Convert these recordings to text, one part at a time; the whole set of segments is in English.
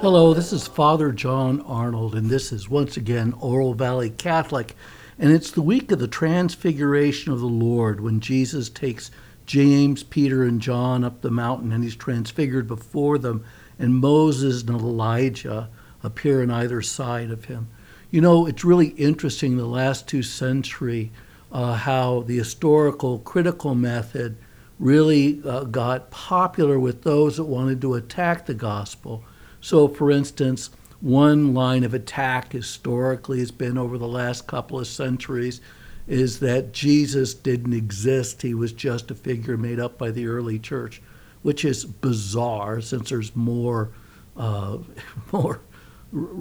Hello, this is Father John Arnold, and this is once again Oro Valley Catholic. And it's the week of the Transfiguration of the Lord when Jesus takes James, Peter, and John up the mountain and he's transfigured before them, and Moses and Elijah appear on either side of him. You know, it's really interesting the last two century uh, how the historical critical method really uh, got popular with those that wanted to attack the gospel so, for instance, one line of attack historically has been over the last couple of centuries is that Jesus didn't exist. He was just a figure made up by the early church, which is bizarre since there's more, uh, more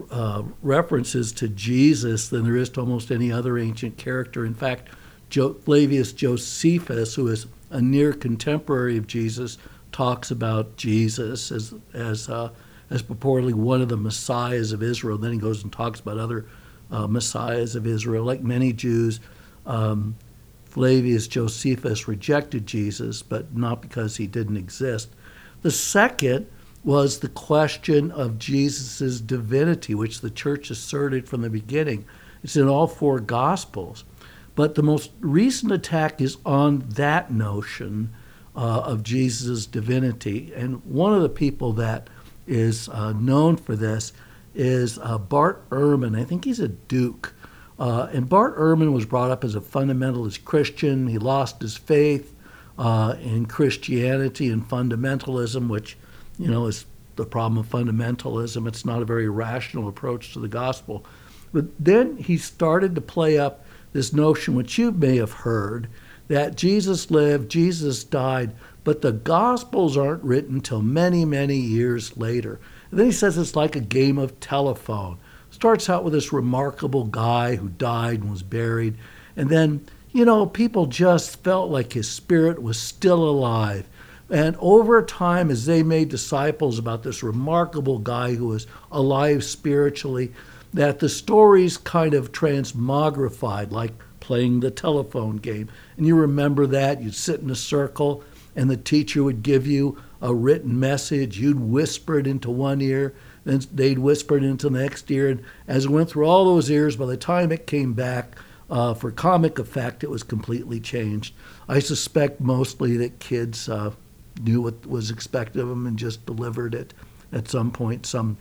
uh, references to Jesus than there is to almost any other ancient character. In fact, jo- Flavius Josephus, who is a near contemporary of Jesus, talks about Jesus as, as uh, as purportedly one of the messiahs of Israel. Then he goes and talks about other uh, messiahs of Israel. Like many Jews, um, Flavius Josephus rejected Jesus, but not because he didn't exist. The second was the question of Jesus' divinity, which the church asserted from the beginning. It's in all four Gospels. But the most recent attack is on that notion uh, of Jesus' divinity. And one of the people that is uh, known for this is uh, Bart Ehrman. I think he's a Duke. Uh, and Bart Ehrman was brought up as a fundamentalist Christian. He lost his faith uh, in Christianity and fundamentalism, which, you know, is the problem of fundamentalism. It's not a very rational approach to the gospel. But then he started to play up this notion, which you may have heard, that Jesus lived, Jesus died, but the Gospels aren't written till many, many years later. And then he says it's like a game of telephone. Starts out with this remarkable guy who died and was buried, and then, you know, people just felt like his spirit was still alive. And over time, as they made disciples about this remarkable guy who was alive spiritually, that the stories kind of transmogrified, like playing the telephone game. And you remember that. You'd sit in a circle and the teacher would give you a written message. You'd whisper it into one ear, then they'd whisper it into the next ear. And as it went through all those ears, by the time it came back uh, for comic effect, it was completely changed. I suspect mostly that kids uh, knew what was expected of them and just delivered it at some point, some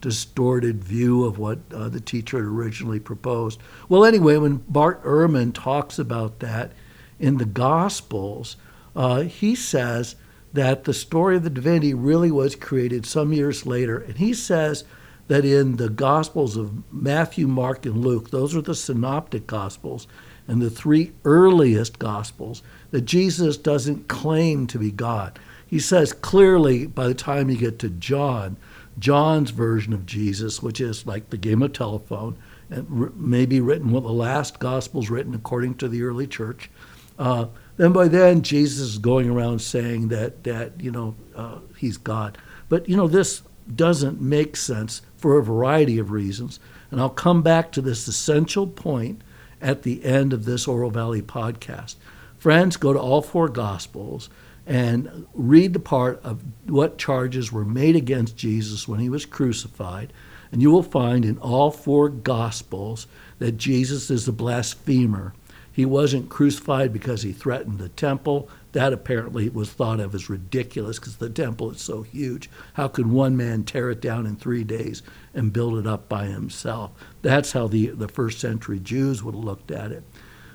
distorted view of what uh, the teacher had originally proposed. Well, anyway, when Bart Ehrman talks about that in the Gospels, uh, he says that the story of the divinity really was created some years later. And he says that in the Gospels of Matthew, Mark, and Luke, those are the synoptic Gospels, and the three earliest Gospels, that Jesus doesn't claim to be God. He says clearly by the time you get to John, John's version of Jesus, which is like the game of telephone, and maybe written, well, the last Gospel's written according to the early church. Uh, then by then Jesus is going around saying that that you know uh, he's God. But you know this doesn't make sense for a variety of reasons, and I'll come back to this essential point at the end of this Oro Valley podcast. Friends, go to all four Gospels and read the part of what charges were made against Jesus when he was crucified, and you will find in all four Gospels that Jesus is a blasphemer he wasn't crucified because he threatened the temple. That apparently was thought of as ridiculous because the temple is so huge. How could one man tear it down in three days and build it up by himself? That's how the, the first century Jews would have looked at it.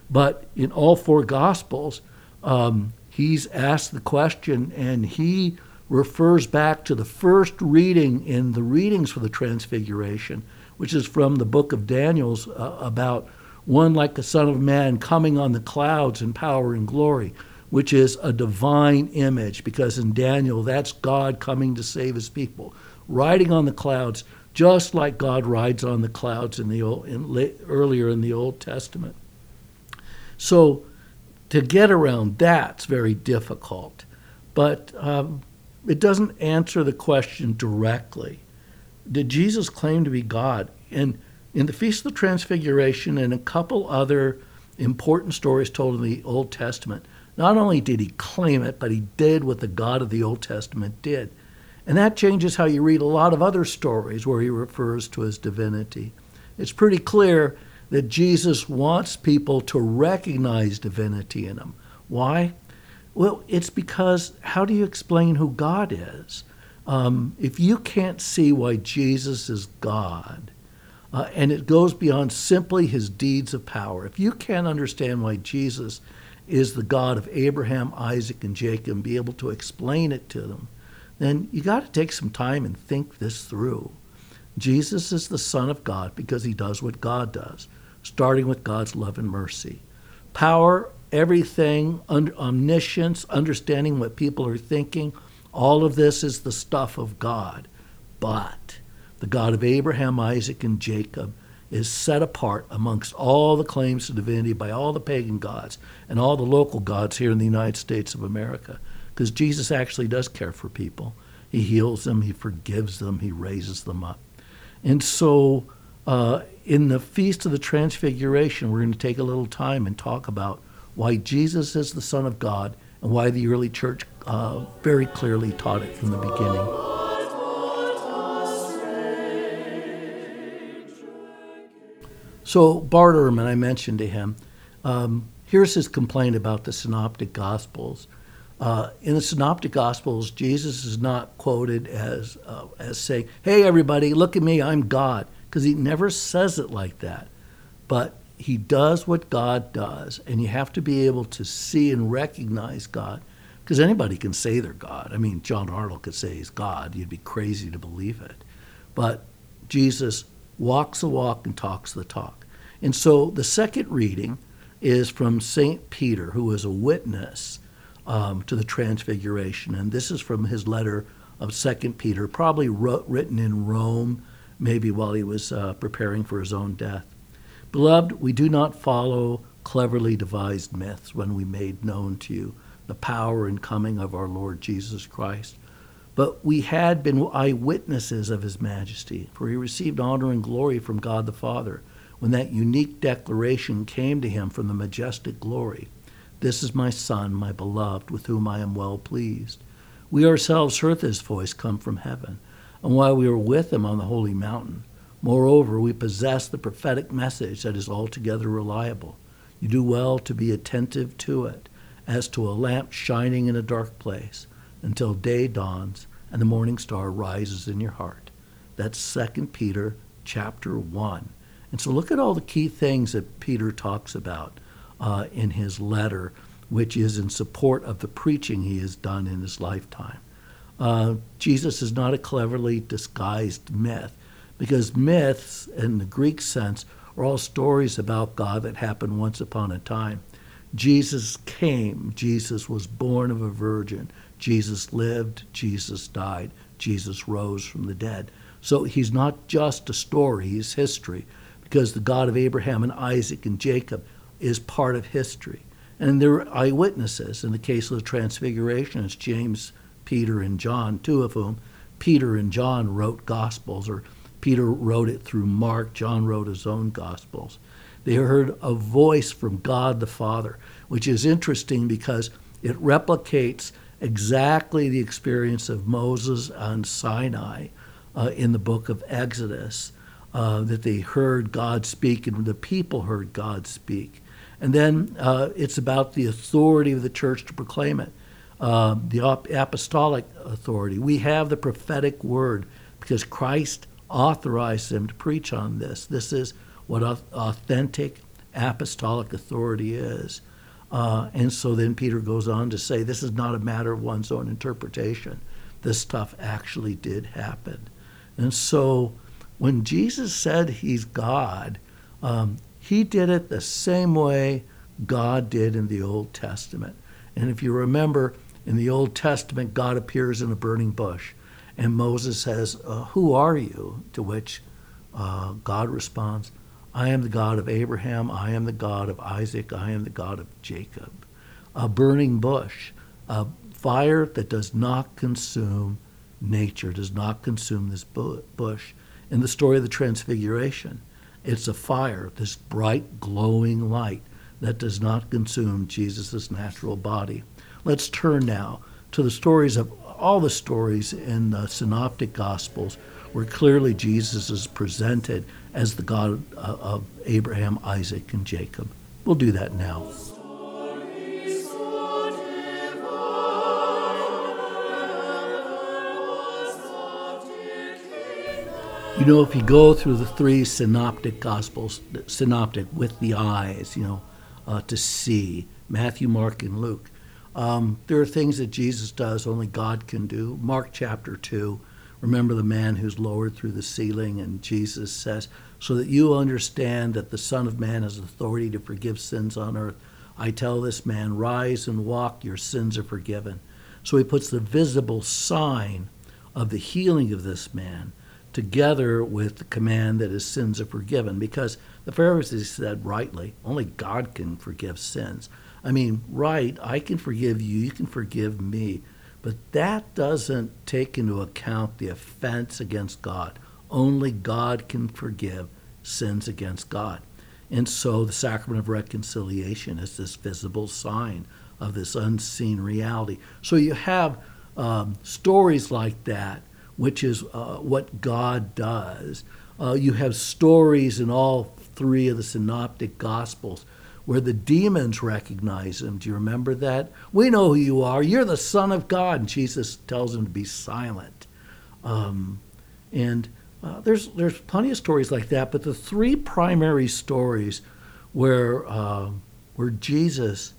But in all four Gospels, um, he's asked the question and he refers back to the first reading in the readings for the Transfiguration, which is from the book of Daniel's uh, about one like the Son of Man coming on the clouds in power and glory, which is a divine image, because in Daniel, that's God coming to save his people, riding on the clouds, just like God rides on the clouds in the old, in, earlier in the Old Testament. So to get around that's very difficult, but um, it doesn't answer the question directly. Did Jesus claim to be God? And in the Feast of the Transfiguration and a couple other important stories told in the Old Testament, not only did he claim it, but he did what the God of the Old Testament did. And that changes how you read a lot of other stories where he refers to his divinity. It's pretty clear that Jesus wants people to recognize divinity in him. Why? Well, it's because how do you explain who God is? Um, if you can't see why Jesus is God, uh, and it goes beyond simply his deeds of power, if you can't understand why Jesus is the God of Abraham, Isaac, and Jacob, and be able to explain it to them, then you got to take some time and think this through. Jesus is the Son of God because he does what God does, starting with God's love and mercy. Power, everything, omniscience, understanding what people are thinking, all of this is the stuff of God. But the God of Abraham, Isaac, and Jacob is set apart amongst all the claims to divinity by all the pagan gods and all the local gods here in the United States of America. Because Jesus actually does care for people. He heals them, He forgives them, He raises them up. And so, uh, in the Feast of the Transfiguration, we're going to take a little time and talk about why Jesus is the Son of God and why the early church uh, very clearly taught it from the beginning. So, Bart Ehrman, I mentioned to him, um, here's his complaint about the Synoptic Gospels. Uh, in the Synoptic Gospels, Jesus is not quoted as, uh, as saying, Hey, everybody, look at me, I'm God, because he never says it like that. But he does what God does, and you have to be able to see and recognize God, because anybody can say they're God. I mean, John Arnold could say he's God. You'd be crazy to believe it. But Jesus walks the walk and talks the talk. And so the second reading is from St. Peter, who was a witness um, to the Transfiguration. And this is from his letter of Second Peter, probably wrote, written in Rome, maybe while he was uh, preparing for his own death. Beloved, we do not follow cleverly devised myths when we made known to you the power and coming of our Lord Jesus Christ. But we had been eyewitnesses of his majesty, for he received honor and glory from God the Father when that unique declaration came to him from the majestic glory. This is my Son, my beloved, with whom I am well pleased. We ourselves heard this voice come from heaven, and while we were with him on the holy mountain, moreover, we possess the prophetic message that is altogether reliable. You do well to be attentive to it, as to a lamp shining in a dark place, until day dawns and the morning star rises in your heart. That's 2 Peter chapter 1. And so look at all the key things that Peter talks about uh, in his letter, which is in support of the preaching he has done in his lifetime. Uh, Jesus is not a cleverly disguised myth, because myths, in the Greek sense, are all stories about God that happened once upon a time. Jesus came, Jesus was born of a virgin, Jesus lived, Jesus died, Jesus rose from the dead. So he's not just a story, he's history, because the God of Abraham and Isaac and Jacob is part of history. And there are eyewitnesses. In the case of the Transfiguration, it's James, Peter, and John, two of whom Peter and John wrote Gospels, or Peter wrote it through Mark, John wrote his own Gospels. They heard a voice from God the Father, which is interesting because it replicates exactly the experience of Moses on Sinai uh, in the book of Exodus, uh, that they heard God speak and the people heard God speak. And then uh, it's about the authority of the church to proclaim it, uh, the apostolic authority. We have the prophetic word because Christ authorized them to preach on this. This is what authentic apostolic authority is. Uh, and so then Peter goes on to say this is not a matter of one's own interpretation. This stuff actually did happen. And so when Jesus said he's God, um, he did it the same way God did in the Old Testament. And if you remember, in the Old Testament, God appears in a burning bush. And Moses says, uh, Who are you? To which uh, God responds, I am the God of Abraham, I am the God of Isaac, I am the God of Jacob. A burning bush, a fire that does not consume nature, does not consume this bush. In the story of the Transfiguration, it's a fire, this bright, glowing light that does not consume Jesus' natural body. Let's turn now to the stories of all the stories in the Synoptic Gospels where clearly Jesus is presented as the God of Abraham, Isaac, and Jacob. We'll do that now. You know, if you go through the three synoptic gospels, synoptic with the eyes, you know, uh, to see Matthew, Mark, and Luke, um, there are things that Jesus does only God can do. Mark chapter 2, remember the man who's lowered through the ceiling, and Jesus says, So that you understand that the Son of Man has authority to forgive sins on earth, I tell this man, Rise and walk, your sins are forgiven. So he puts the visible sign of the healing of this man together with the command that his sins are forgiven because the Pharisees said rightly, only God can forgive sins. I mean, right, I can forgive you, you can forgive me, but that doesn't take into account the offense against God. Only God can forgive sins against God. And so the sacrament of reconciliation is this visible sign of this unseen reality. So you have um, stories like that which is uh, what God does. Uh, you have stories in all three of the synoptic gospels where the demons recognize him. Do you remember that? We know who you are. You're the Son of God. And Jesus tells him to be silent. Um, and uh, there's, there's plenty of stories like that, but the three primary stories where, uh, where Jesus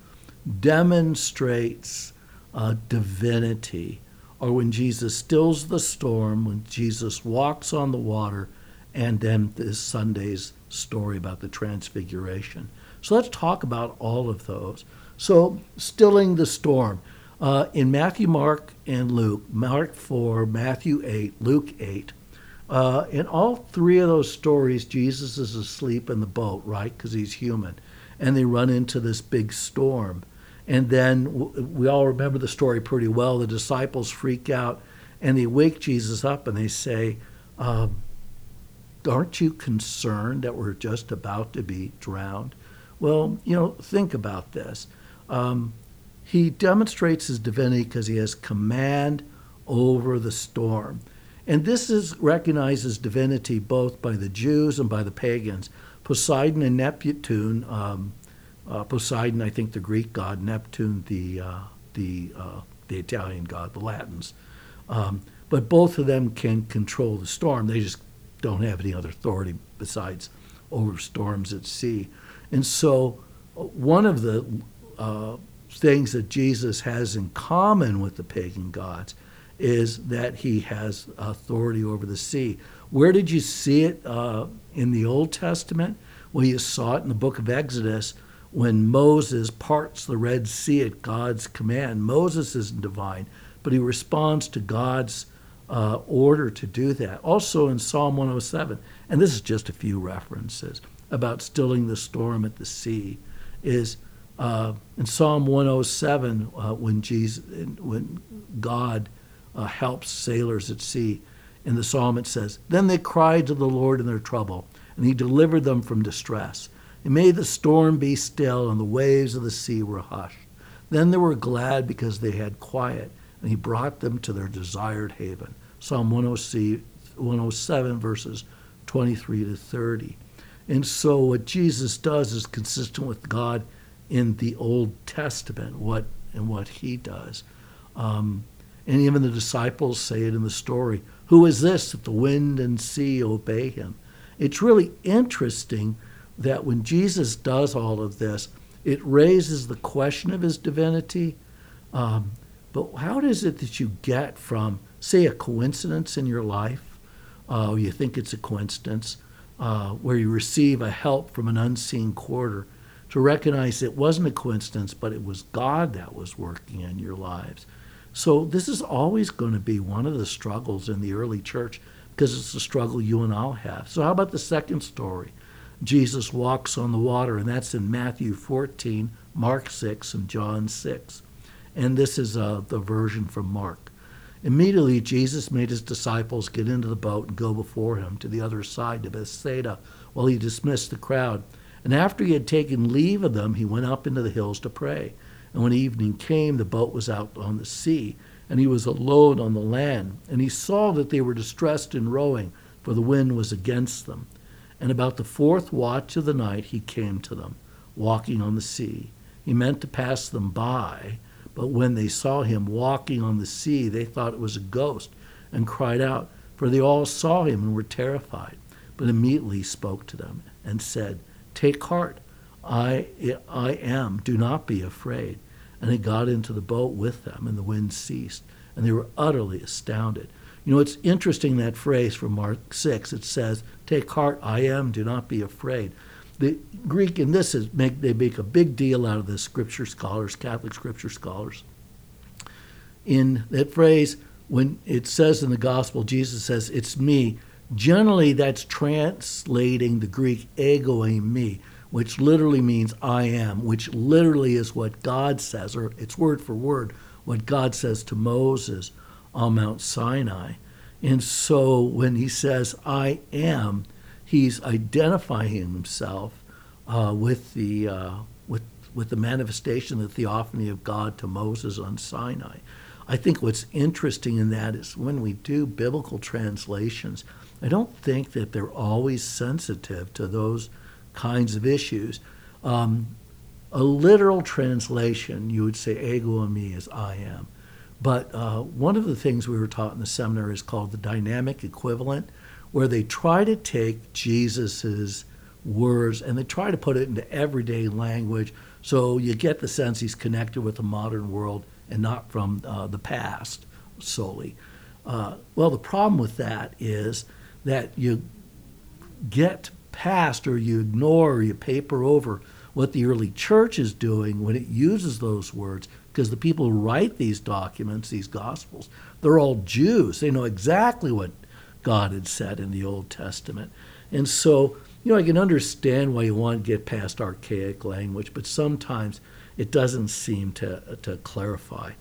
demonstrates uh, divinity or when Jesus stills the storm, when Jesus walks on the water, and then this Sunday's story about the transfiguration. So let's talk about all of those. So, stilling the storm. Uh, in Matthew, Mark, and Luke, Mark 4, Matthew 8, Luke 8, uh, in all three of those stories, Jesus is asleep in the boat, right? Because he's human. And they run into this big storm. And then we all remember the story pretty well. The disciples freak out and they wake Jesus up and they say, um, Aren't you concerned that we're just about to be drowned? Well, you know, think about this. Um, he demonstrates his divinity because he has command over the storm. And this is recognized as divinity both by the Jews and by the pagans. Poseidon and Neptune um, uh, Poseidon, I think the Greek god, Neptune, the uh, the uh, the Italian god, the Latins. Um, but both of them can control the storm. They just don't have any other authority besides over storms at sea. And so, uh, one of the uh, things that Jesus has in common with the pagan gods is that he has authority over the sea. Where did you see it uh, in the Old Testament? Well, you saw it in the book of Exodus when Moses parts the Red Sea at God's command. Moses isn't divine, but he responds to God's uh, order to do that. Also in Psalm 107, and this is just a few references about stilling the storm at the sea, is uh, in Psalm 107 uh, when Jesus, when God uh, helps sailors at sea. In the psalm it says, "Then they cried to the Lord in their trouble, and He delivered them from distress." And may the storm be still, and the waves of the sea were hushed. Then they were glad because they had quiet, and he brought them to their desired haven. Psalm 107, verses 23 to 30. And so, what Jesus does is consistent with God in the Old Testament, what and what He does. Um, and even the disciples say it in the story Who is this that the wind and sea obey Him? It's really interesting that when Jesus does all of this, it raises the question of his divinity. Um, but how is it that you get from, say, a coincidence in your life, uh, you think it's a coincidence, uh, where you receive a help from an unseen quarter, to recognize it wasn't a coincidence, but it was God that was working in your lives. So this is always going to be one of the struggles in the early church because it's a struggle you and I'll have. So how about the second story? Jesus walks on the water, and that's in Matthew 14, Mark 6, and John 6. And this is uh, the version from Mark. Immediately, Jesus made his disciples get into the boat and go before him to the other side to Bethsaida while he dismissed the crowd. And after he had taken leave of them, he went up into the hills to pray. And when evening came, the boat was out on the sea, and he was alone on the land. And he saw that they were distressed in rowing, for the wind was against them. And about the fourth watch of the night he came to them, walking on the sea. He meant to pass them by, but when they saw him walking on the sea, they thought it was a ghost, and cried out, for they all saw him and were terrified. But immediately he spoke to them and said, Take heart, I, I am, do not be afraid. And he got into the boat with them, and the wind ceased, and they were utterly astounded. You know, it's interesting that phrase from Mark 6. It says, Take heart, I am, do not be afraid. The Greek in this is make they make a big deal out of this scripture scholars, Catholic scripture scholars. In that phrase, when it says in the gospel, Jesus says, It's me, generally that's translating the Greek ego eimi, which literally means I am, which literally is what God says, or it's word for word, what God says to Moses on Mount Sinai. And so when he says, I am, he's identifying himself uh, with, the, uh, with, with the manifestation, the theophany of God to Moses on Sinai. I think what's interesting in that is when we do biblical translations, I don't think that they're always sensitive to those kinds of issues. Um, a literal translation, you would say ego eimi is I am. But uh, one of the things we were taught in the seminary is called the dynamic equivalent, where they try to take Jesus's words and they try to put it into everyday language so you get the sense he's connected with the modern world and not from uh, the past solely. Uh, well, the problem with that is that you get past or you ignore or you paper over what the early church is doing when it uses those words because the people who write these documents, these gospels, they're all Jews. They know exactly what God had said in the Old Testament. And so, you know, I can understand why you want to get past archaic language, but sometimes it doesn't seem to, to clarify.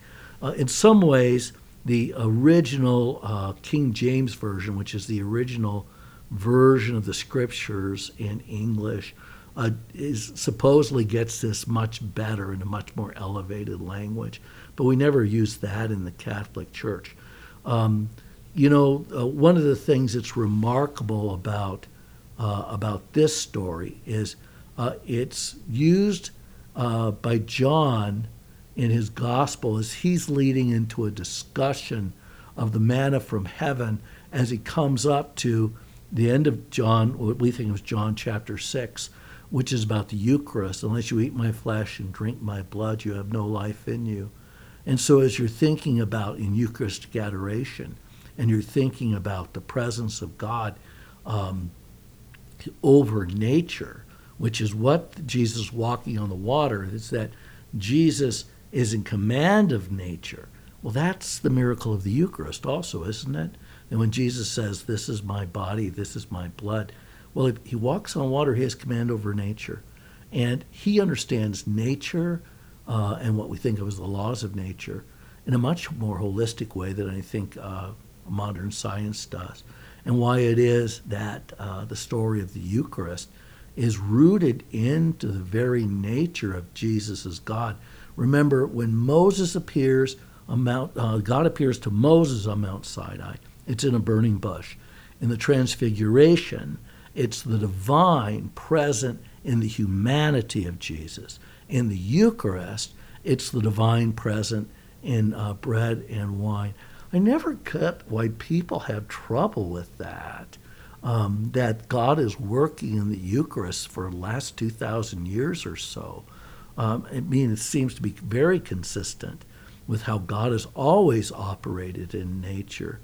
Uh, in some ways, the original uh, King James Version, which is the original version of the scriptures in English, uh, is supposedly gets this much better in a much more elevated language, but we never use that in the Catholic Church. Um, you know, uh, one of the things that's remarkable about uh, about this story is uh, it's used uh, by John in his gospel as he's leading into a discussion of the manna from heaven as he comes up to the end of John, what we think was John chapter 6, which is about the Eucharist. Unless you eat my flesh and drink my blood, you have no life in you. And so, as you're thinking about in Eucharistic adoration, and you're thinking about the presence of God um, over nature, which is what Jesus walking on the water is that Jesus is in command of nature. Well, that's the miracle of the Eucharist, also, isn't it? And when Jesus says, This is my body, this is my blood, well, if he walks on water, he has command over nature. And he understands nature uh, and what we think of as the laws of nature in a much more holistic way than I think uh, modern science does. And why it is that uh, the story of the Eucharist is rooted into the very nature of Jesus as God. Remember, when Moses appears on Mount, uh, God appears to Moses on Mount Sinai, it's in a burning bush. In the Transfiguration, it's the divine present in the humanity of Jesus. In the Eucharist, it's the divine present in uh, bread and wine. I never get why people have trouble with that um, that God is working in the Eucharist for the last 2,000 years or so. Um, I mean, it seems to be very consistent with how God has always operated in nature.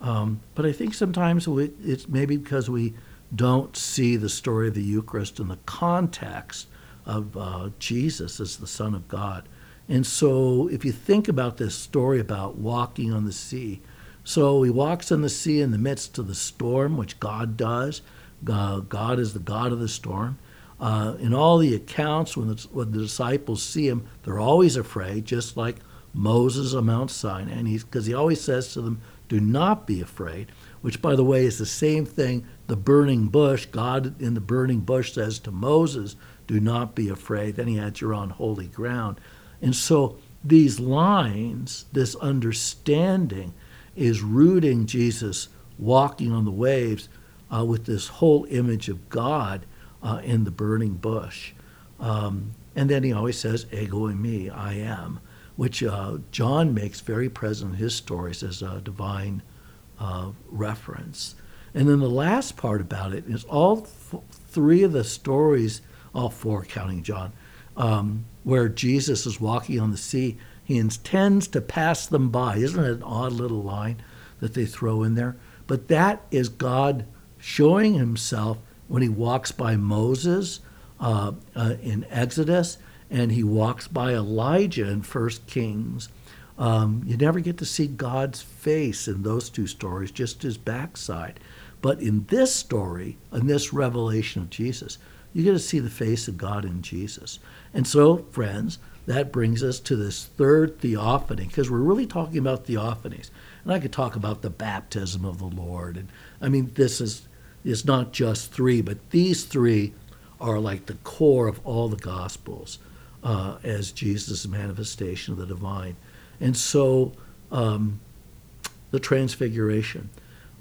Um, but I think sometimes we, it's maybe because we don't see the story of the Eucharist in the context of uh, Jesus as the Son of God. And so, if you think about this story about walking on the sea, so he walks on the sea in the midst of the storm, which God does. God is the God of the storm. Uh, in all the accounts, when the, when the, disciples see him, they're always afraid, just like Moses on Mount Sinai. And he's because he always says to them, "Do not be afraid," which, by the way, is the same thing the burning bush, God in the burning bush says to Moses, Do not be afraid. Then he adds, You're on holy ground. And so these lines, this understanding, is rooting Jesus walking on the waves uh, with this whole image of God uh, in the burning bush. Um, and then he always says, Ego eimi, I am, which uh, John makes very present in his stories as a divine uh, reference. And then the last part about it is all three of the stories, all four counting John, um, where Jesus is walking on the sea, he intends to pass them by. Isn't it an odd little line that they throw in there? But that is God showing himself when he walks by Moses uh, uh, in Exodus and he walks by Elijah in First Kings. Um, you never get to see God's face in those two stories, just his backside. But in this story, in this revelation of Jesus, you get to see the face of God in Jesus. And so, friends, that brings us to this third theophany, because we're really talking about theophanies. And I could talk about the baptism of the Lord. And I mean, this is, is not just three, but these three are like the core of all the Gospels uh, as Jesus' manifestation of the divine. And so, um, the Transfiguration.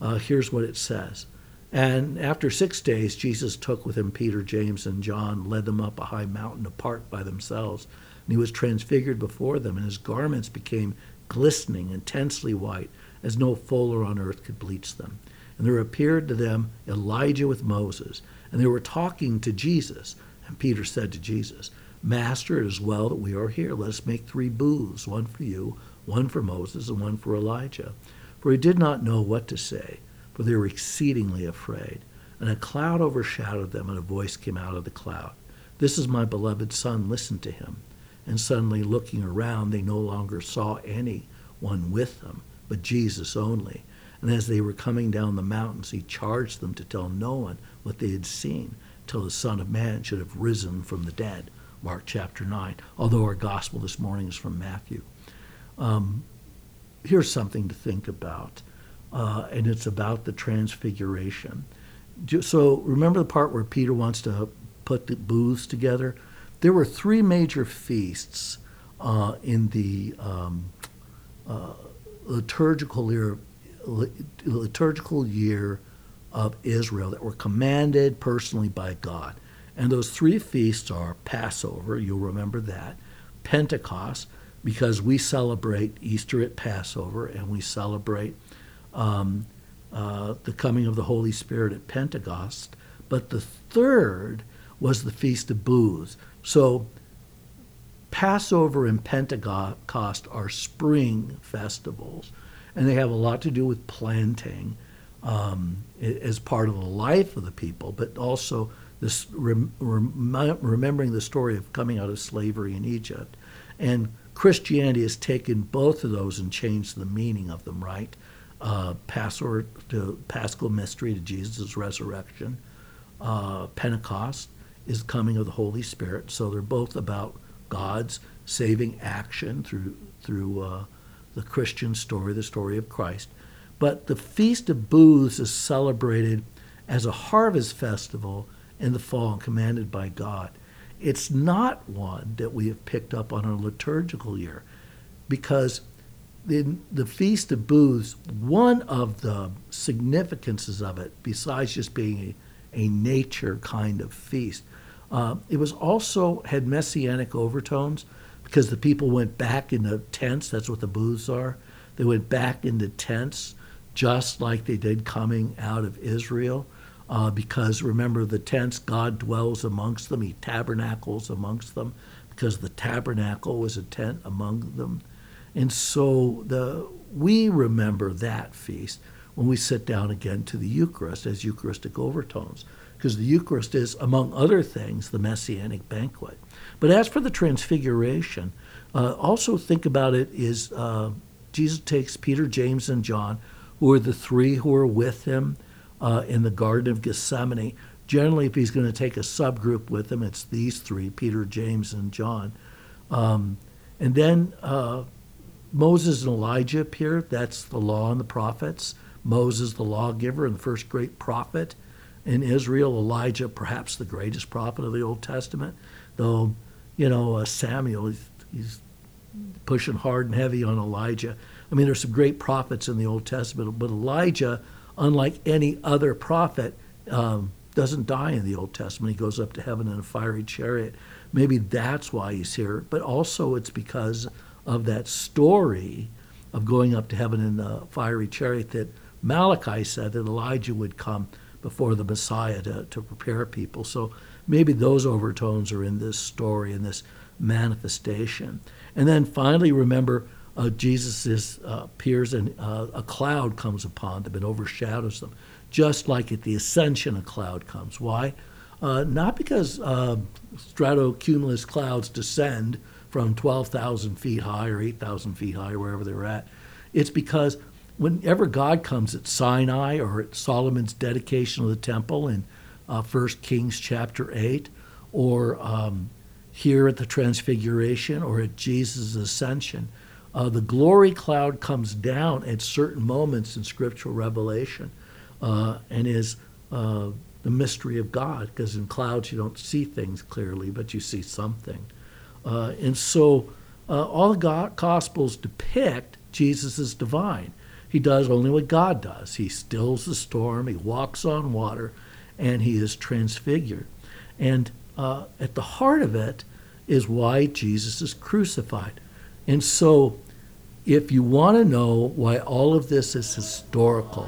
Uh, here's what it says. And after six days, Jesus took with him Peter, James, and John, led them up a high mountain apart by themselves. And he was transfigured before them, and his garments became glistening, intensely white, as no fuller on earth could bleach them. And there appeared to them Elijah with Moses, and they were talking to Jesus. And Peter said to Jesus, Master, it is well that we are here. Let us make three booths, one for you, one for Moses, and one for Elijah. For he did not know what to say, for they were exceedingly afraid. And a cloud overshadowed them, and a voice came out of the cloud. This is my beloved Son, listen to him. And suddenly, looking around, they no longer saw any one with them, but Jesus only. And as they were coming down the mountains, he charged them to tell no one what they had seen till the Son of Man should have risen from the dead. Mark chapter 9, although our gospel this morning is from Matthew. Um, here's something to think about, uh, and it's about the transfiguration. So remember the part where Peter wants to put the booths together? There were three major feasts uh, in the um, uh, liturgical year, liturgical year of Israel that were commanded personally by God. And those three feasts are Passover, you'll remember that, Pentecost, because we celebrate Easter at Passover and we celebrate um, uh, the coming of the Holy Spirit at Pentecost. But the third was the Feast of Booths. So Passover and Pentecost are spring festivals, and they have a lot to do with planting um, as part of the life of the people, but also this rem- rem- remembering the story of coming out of slavery in Egypt. And Christianity has taken both of those and changed the meaning of them, right? Uh, Passover to Paschal mystery to Jesus' resurrection. Uh, Pentecost is coming of the Holy Spirit. So they're both about God's saving action through through uh, the Christian story, the story of Christ. But the Feast of Booths is celebrated as a harvest festival in the fall and commanded by God. It's not one that we have picked up on our liturgical year because in the Feast of Booths, one of the significances of it, besides just being a, a nature kind of feast, uh, it was also had messianic overtones because the people went back in the tents. That's what the booths are. They went back into tents just like they did coming out of Israel. Uh, because remember, the tents, God dwells amongst them, He tabernacles amongst them, because the tabernacle was a tent among them. And so the, we remember that feast when we sit down again to the Eucharist as Eucharistic overtones because the Eucharist is, among other things, the Messianic banquet. But as for the Transfiguration, uh, also think about it is uh, Jesus takes Peter, James, and John, who are the three who are with him uh, in the Garden of Gethsemane. Generally, if he's going to take a subgroup with him, it's these three Peter, James, and John. Um, and then uh, Moses and Elijah appear. That's the law and the prophets. Moses, the lawgiver and the first great prophet in Israel. Elijah, perhaps the greatest prophet of the Old Testament, though, you know, uh, Samuel, he's, he's pushing hard and heavy on Elijah. I mean, there's some great prophets in the Old Testament, but Elijah, unlike any other prophet, um, doesn't die in the Old Testament. He goes up to heaven in a fiery chariot. Maybe that's why he's here, but also it's because of that story of going up to heaven in a fiery chariot that Malachi said that Elijah would come before the Messiah to, to prepare people. So maybe those overtones are in this story, in this manifestation. And then finally, remember, uh, Jesus uh, appears and uh, a cloud comes upon them and overshadows them, just like at the ascension, a cloud comes. Why? Uh, not because uh, stratocumulus clouds descend from 12,000 feet high or 8,000 feet high, wherever they're at. It's because whenever God comes at Sinai or at Solomon's dedication of the temple in uh, 1 Kings chapter 8, or um, here at the Transfiguration or at Jesus' ascension, uh, the glory cloud comes down at certain moments in scriptural revelation uh, and is uh, the mystery of God, because in clouds you don't see things clearly, but you see something. Uh, and so uh, all the Gospels depict Jesus as divine. He does only what God does. He stills the storm, he walks on water, and he is transfigured. And uh, at the heart of it is why Jesus is crucified. And so, if you want to know why all of this is historical,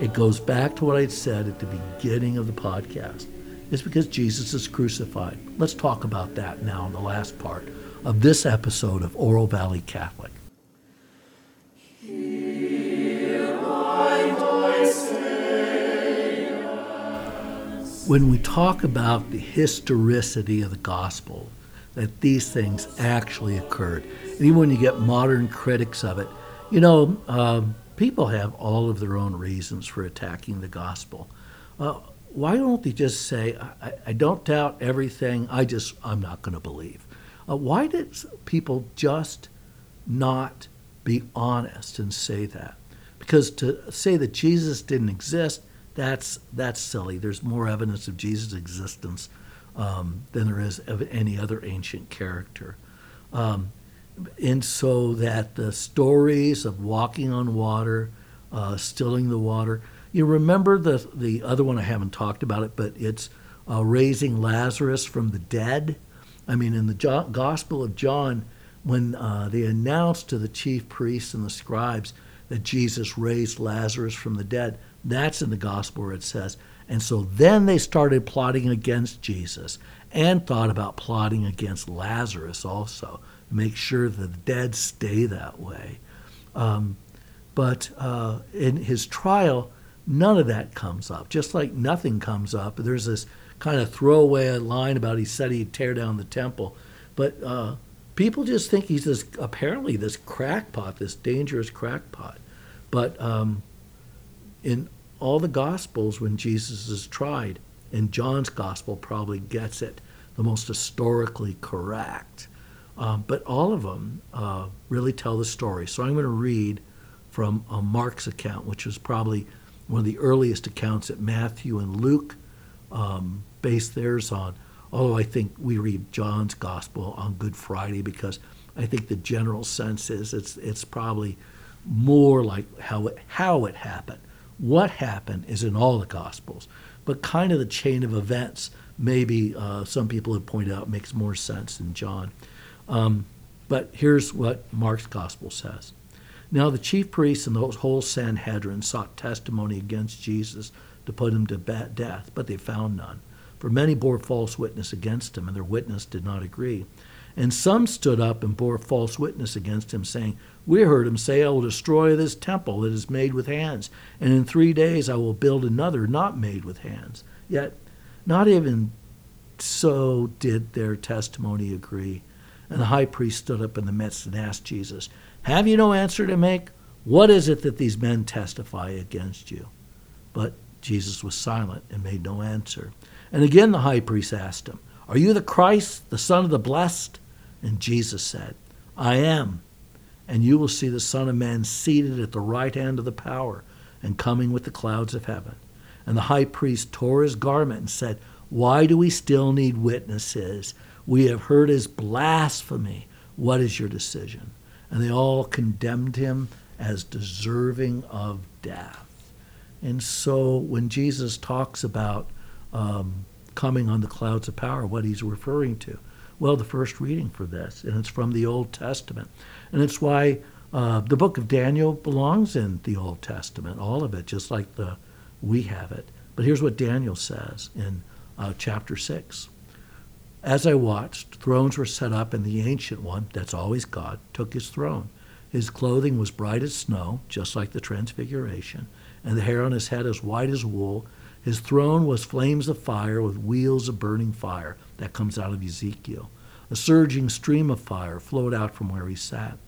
it goes back to what I said at the beginning of the podcast. It's because Jesus is crucified. Let's talk about that now in the last part of this episode of Oro Valley Catholic. When we talk about the historicity of the gospel, that these things actually occurred, and even when you get modern critics of it, you know, uh, people have all of their own reasons for attacking the gospel. Uh, why don't they just say, I, I don't doubt everything, I just, I'm not going to believe? Uh, why did people just not be honest and say that? Because to say that Jesus didn't exist, that's, that's silly. There's more evidence of Jesus' existence um, than there is of any other ancient character. Um, and so that the stories of walking on water, uh, stilling the water, you remember the the other one I haven't talked about it, but it's uh, raising Lazarus from the dead. I mean, in the jo- Gospel of John, when uh, they announced to the chief priests and the scribes that Jesus raised Lazarus from the dead, that's in the Gospel where it says. And so then they started plotting against Jesus and thought about plotting against Lazarus also make sure the dead stay that way. Um, but uh, in his trial, None of that comes up, just like nothing comes up. There's this kind of throwaway line about he said he'd tear down the temple. But uh, people just think he's this, apparently this crackpot, this dangerous crackpot. But um, in all the Gospels, when Jesus is tried, and John's Gospel probably gets it the most historically correct. Um, but all of them uh, really tell the story. So I'm going to read from uh, Mark's account, which was probably one of the earliest accounts that Matthew and Luke um, based theirs on. Although I think we read John's Gospel on Good Friday because I think the general sense is it's it's probably more like how it how it happened. What happened is in all the Gospels, but kind of the chain of events maybe uh, some people have pointed out makes more sense in John. Um, but here's what Mark's Gospel says. Now the chief priests and the whole Sanhedrin sought testimony against Jesus to put him to death, but they found none. For many bore false witness against him, and their witness did not agree. And some stood up and bore false witness against him, saying, We heard him say, I will destroy this temple that is made with hands, and in three days I will build another not made with hands. Yet not even so did their testimony agree. And the high priest stood up in the midst and asked Jesus, have you no answer to make? What is it that these men testify against you? But Jesus was silent and made no answer. And again the high priest asked him, Are you the Christ, the Son of the Blessed? And Jesus said, I am. And you will see the Son of Man seated at the right hand of the power and coming with the clouds of heaven. And the high priest tore his garment and said, Why do we still need witnesses? We have heard his blasphemy. What is your decision? And they all condemned him as deserving of death. And so when Jesus talks about um, coming on the clouds of power, what he's referring to, well, the first reading for this, and it's from the Old Testament. And it's why uh, the book of Daniel belongs in the Old Testament, all of it, just like the we have it. But here's what Daniel says in uh, chapter 6. As I watched, thrones were set up, and the Ancient One, that's always God, took his throne. His clothing was bright as snow, just like the Transfiguration, and the hair on his head as white as wool. His throne was flames of fire with wheels of burning fire. That comes out of Ezekiel. A surging stream of fire flowed out from where he sat.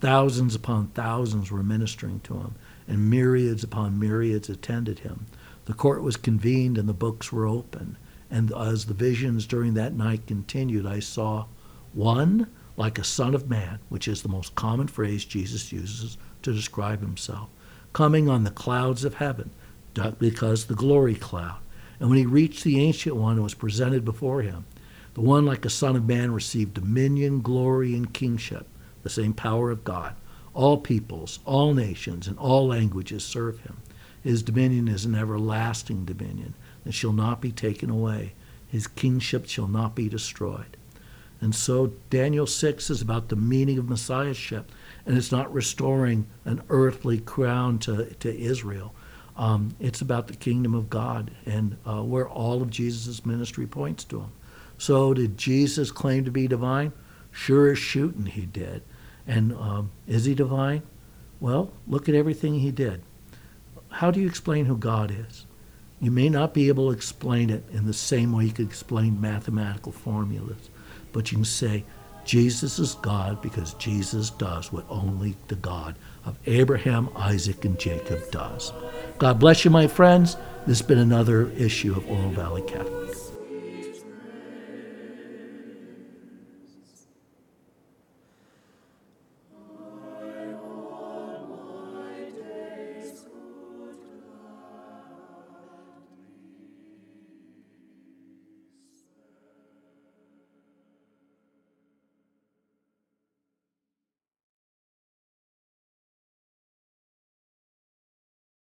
Thousands upon thousands were ministering to him, and myriads upon myriads attended him. The court was convened and the books were opened. And as the visions during that night continued, I saw one like a son of man, which is the most common phrase Jesus uses to describe himself, coming on the clouds of heaven, because the glory cloud. And when he reached the Ancient One and was presented before him, the one like a son of man received dominion, glory, and kingship the same power of God. All peoples, all nations, and all languages serve him. His dominion is an everlasting dominion that shall not be taken away. His kingship shall not be destroyed. And so Daniel 6 is about the meaning of messiahship, and it's not restoring an earthly crown to, to Israel. Um, it's about the kingdom of God and uh, where all of Jesus' ministry points to him. So, did Jesus claim to be divine? Sure as shooting, he did. And um, is he divine? Well, look at everything he did. How do you explain who God is? You may not be able to explain it in the same way you could explain mathematical formulas, but you can say Jesus is God because Jesus does what only the God of Abraham, Isaac, and Jacob does. God bless you, my friends. This has been another issue of Oro Valley Catholic.